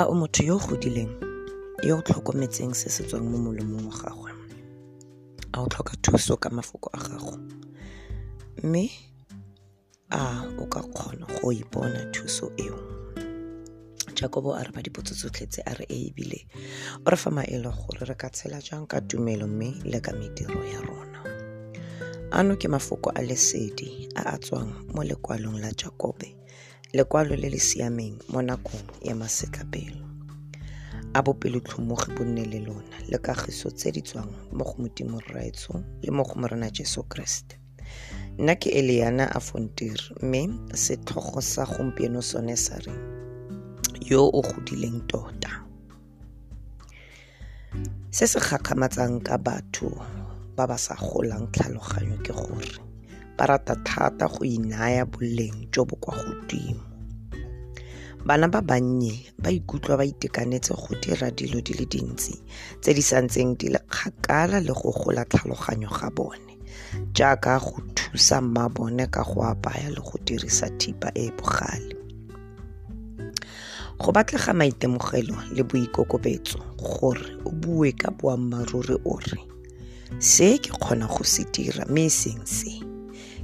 a o motho yo godileng yo o tlhokometseng se se tswang mo molomong wa gagwe. A o tlhoka thuso ka mafoko a gago. Mme a o ka kgona go ipona thuso eo. Jakobo a re ba dipotso tsotlhe tse a re e ebile o re fa maele gore re ka tshela jang ka tumelo mme le ka mediro ya rona. Ano ke mafoko a lesedi a a tswang mo lekwalong la jakobe lekwalo le le siameng mo nakong ya masetlapelo a bopelotlhomogi bo nne le lona le kagiso tse di tswang mo go modimo rraetsho le mo go morena jesu kriste nna ke eliana a fontir mme setlhogo sa gompieno sone sa re yo o godileng tota. Se se gakgamatsang ka batho ba ba sa golang tlhaloganyo ke gore ba rata thata go inaya boleng jo bo kwa godimo. Bana ba bannye ba ikutlwa ba itekanetse go dira dilo di le dintsi tse di santseng di le kgakala le go gola tlhaloganyo ga bone jaaka go thusa mma bone ka go apaya le go dirisa thipa e e bogale. Go batlega maitemogelo le boikokobetso gore o bue ka boammaaruri o re se ke kgona go se dira mme e seng se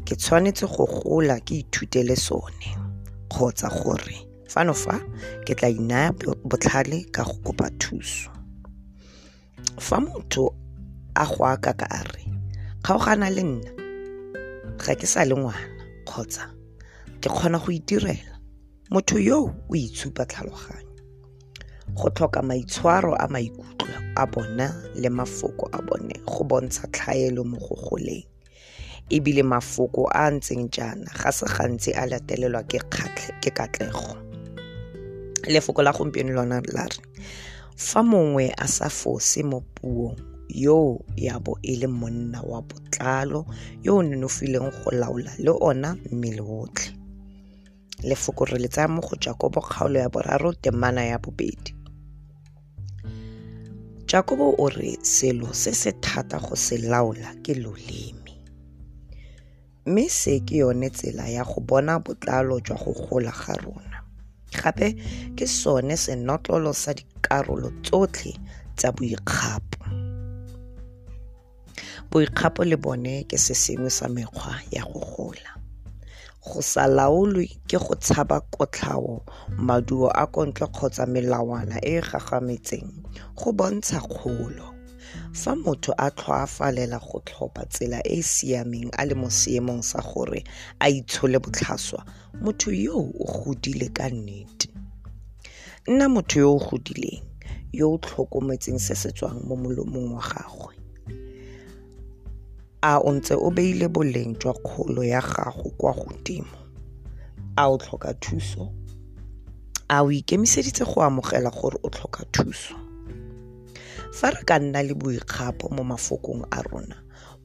ke tshwanetse go gola ke ithutele sone kgotsa gore fano fa ke tla inaya botlhale ka go kopa thuso. Fa motho a go akaka a re kgaogana le nna ga ke sa le ngwana kgotsa ke kgona go itirela motho yo o itshupa tlhaloganyo. Go tlhoka maitshwaro a maikutlo a bona le mafoko a bone go bontsha tlhaelo mo go goleng ebile mafoko a ntseng jaana ga se gantsi a latelelwa ke katlego. Lefoko la gompieno lona la re fa mongwe a sa fose mo puong yo ya bo e le monna wa botlalo yo o nonofileng go laola le ona mmele otlhe lefoko re le tsaya mo go jakobo kgaolo ya boraro temana ya bobedi. Jakobo o re selo se se thata go se laola ke loleme mme se ke yone tsela ya go bona botlalo jwa go gola ga rona. Gape ke sone senotlolo sa dikarolo tsotlhe tsa boikgapo. Boikgapo le bone ke se sengwe sa mekgwa ya go gola. Go sa laolwe ke go tshaba kotlhao maduo a kontle kgotsa melawana e e gagametseng go bontsha kgolo fa motho a tlhoafalela go tlhopha tsela e e siameng a le mo seemong sa gore a itshole botlhaswa motho yo o godile ka nnete. Nna motho yo o godileng yo o tlhokometseng se se tswang mo molomong wa gagwe. A o ntse o beile boleng jwa kgolo ya gago kwa godimo. A o tlhoka thuso. A o ikemiseditse go amogela gore o tlhoka thuso fa re ka nna le boikgapo mo mafokong a rona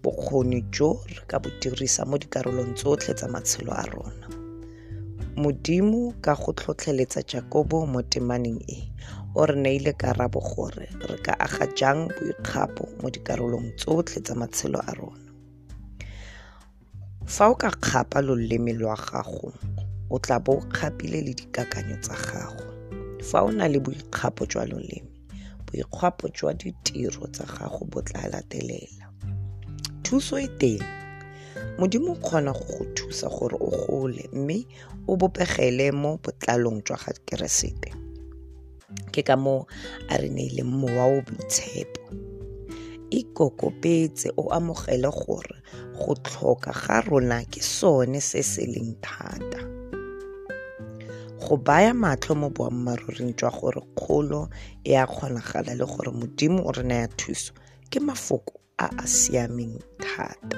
bokgoni jo re ka bo dirisa mo dikarolong tsotlhe tsa matshelo a rona. Modimo ka go tlhotlheletsa jakobo mo temaneng e o re neile karabo gore re ka aga jang boikgapo mo dikarolong tsotlhe tsa matshelo a rona. Fa o ka kgapa loleme lwa gago o tla bo o kgapile le dikakanyo tsa gago. Fa o na le boikgapo jwa loleme boikgapo jwa ditiro tsa gago bo tla latelela. Thuso e teng. Modimo o kgona go go thusa gore o gole mme o bopegele mo botlalong jwa ga keresete. Ke ka moo a re neileng mowa o boitshepo. Ikokopetse o amogele gore go tlhoka ga rona ke sone se se leng thata go baya matlho mo boammaaruring jwa gore kgolo e a kgonagala le gore modimo o re naya thuso ke mafoko a a siameng thata.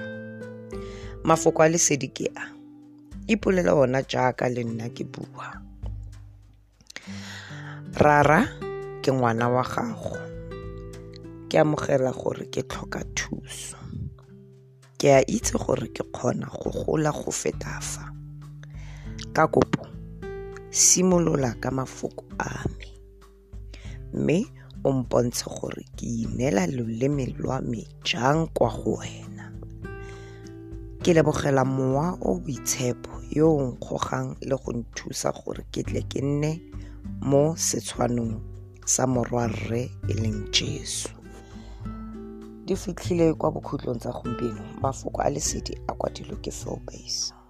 Mafoko a lesedi ke a ipolela ona jaaka le nna ke bua. Rara ke ngwana wa gago. Ke amogela gore ke tlhoka thuso. Ke a itse gore ke kgona go gola go feta fa. Ka kopo simolola ka mafoko a me. Mme o mpontshe gore ke inela loleme lwa me jang kwa go wena. Ke lebogela mowa o boitshepo yo o nkgogang le go nthusa gore ke tle ke nne mo setshwanong sa morwa rre e leng jesu. Di fitlhile kwa bokhutlong tsa gompieno mafoko a lesedi a kwadilwe ke phil base